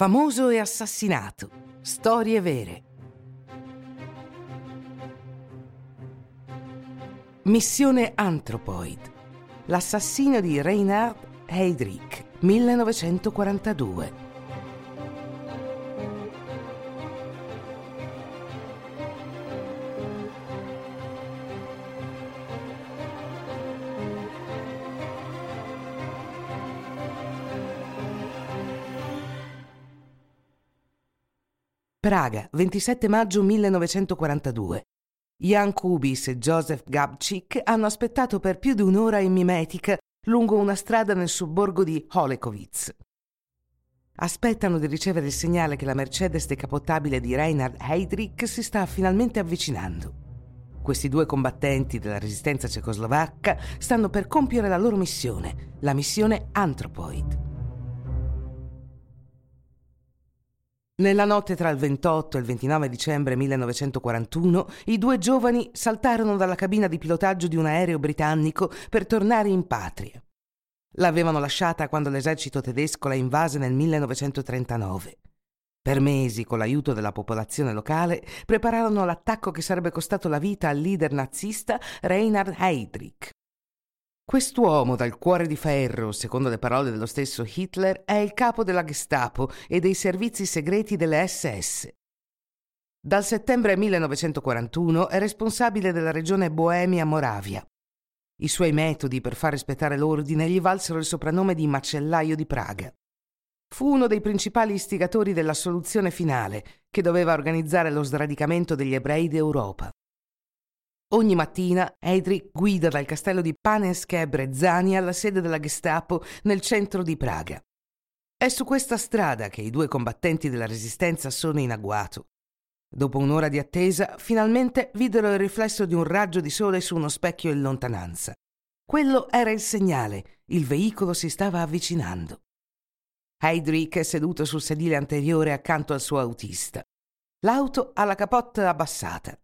Famoso e assassinato. Storie vere. Missione Anthropoid. L'assassino di Reinhard Heydrich, 1942. Praga, 27 maggio 1942. Jan Kubis e Joseph Gabčík hanno aspettato per più di un'ora in mimetica lungo una strada nel sobborgo di Holekowitz. Aspettano di ricevere il segnale che la Mercedes decapottabile di Reinhard Heydrich si sta finalmente avvicinando. Questi due combattenti della resistenza cecoslovacca stanno per compiere la loro missione, la missione Anthropoid. Nella notte tra il 28 e il 29 dicembre 1941, i due giovani saltarono dalla cabina di pilotaggio di un aereo britannico per tornare in patria. L'avevano lasciata quando l'esercito tedesco la invase nel 1939. Per mesi, con l'aiuto della popolazione locale, prepararono l'attacco che sarebbe costato la vita al leader nazista Reinhard Heydrich. Quest'uomo dal cuore di ferro, secondo le parole dello stesso Hitler, è il capo della Gestapo e dei servizi segreti delle SS. Dal settembre 1941 è responsabile della regione Boemia-Moravia. I suoi metodi per far rispettare l'ordine gli valsero il soprannome di macellaio di Praga. Fu uno dei principali istigatori della soluzione finale, che doveva organizzare lo sradicamento degli ebrei d'Europa. Ogni mattina Heydrich guida dal castello di Panenske Brezzani alla sede della Gestapo nel centro di Praga. È su questa strada che i due combattenti della resistenza sono in agguato. Dopo un'ora di attesa, finalmente videro il riflesso di un raggio di sole su uno specchio in lontananza. Quello era il segnale, il veicolo si stava avvicinando. Heydrich è seduto sul sedile anteriore accanto al suo autista. L'auto ha la capotta abbassata.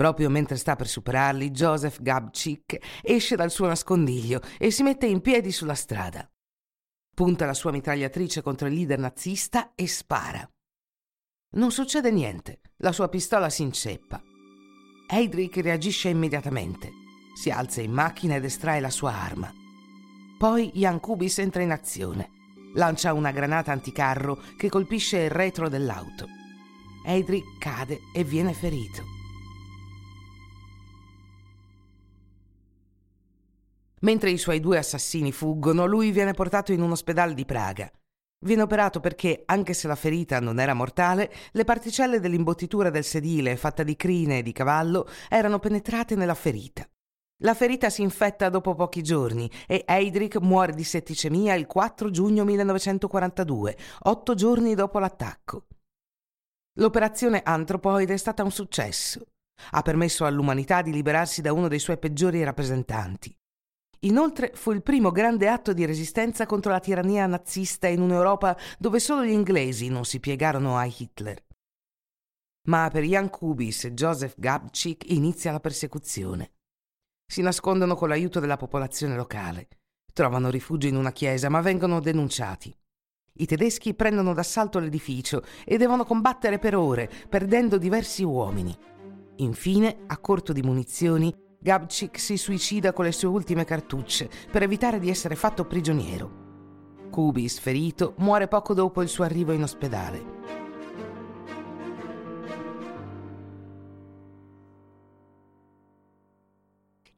Proprio mentre sta per superarli, Joseph Gabčík esce dal suo nascondiglio e si mette in piedi sulla strada. Punta la sua mitragliatrice contro il leader nazista e spara. Non succede niente, la sua pistola si inceppa. Heydrich reagisce immediatamente. Si alza in macchina ed estrae la sua arma. Poi Jan Kubis entra in azione. Lancia una granata anticarro che colpisce il retro dell'auto. Heydrich cade e viene ferito. Mentre i suoi due assassini fuggono, lui viene portato in un ospedale di Praga. Viene operato perché, anche se la ferita non era mortale, le particelle dell'imbottitura del sedile, fatta di crine e di cavallo, erano penetrate nella ferita. La ferita si infetta dopo pochi giorni e Heydrich muore di setticemia il 4 giugno 1942, otto giorni dopo l'attacco. L'operazione Anthropoid è stata un successo. Ha permesso all'umanità di liberarsi da uno dei suoi peggiori rappresentanti. Inoltre fu il primo grande atto di resistenza contro la tirannia nazista in un'Europa dove solo gli inglesi non si piegarono a Hitler. Ma per Jan Kubis e Joseph Gabčík inizia la persecuzione. Si nascondono con l'aiuto della popolazione locale. Trovano rifugio in una chiesa, ma vengono denunciati. I tedeschi prendono d'assalto l'edificio e devono combattere per ore, perdendo diversi uomini. Infine, a corto di munizioni, Gabčík si suicida con le sue ultime cartucce per evitare di essere fatto prigioniero. Kubis, ferito, muore poco dopo il suo arrivo in ospedale.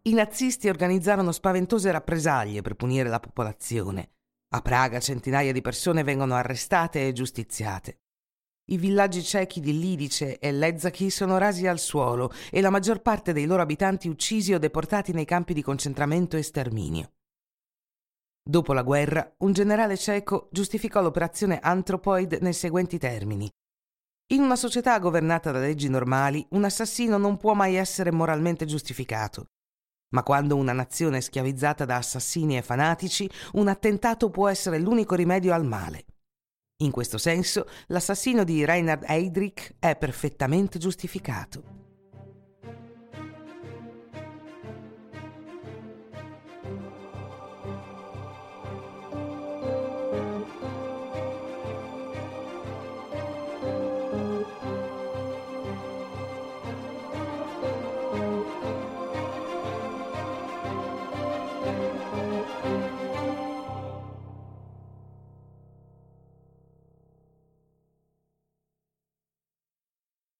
I nazisti organizzarono spaventose rappresaglie per punire la popolazione. A Praga centinaia di persone vengono arrestate e giustiziate. I villaggi cechi di Lidice e Lezzaki sono rasi al suolo e la maggior parte dei loro abitanti uccisi o deportati nei campi di concentramento e sterminio. Dopo la guerra, un generale ceco giustificò l'operazione Anthropoid nei seguenti termini. In una società governata da leggi normali, un assassino non può mai essere moralmente giustificato. Ma quando una nazione è schiavizzata da assassini e fanatici, un attentato può essere l'unico rimedio al male. In questo senso, l'assassino di Reinhard Heydrich è perfettamente giustificato.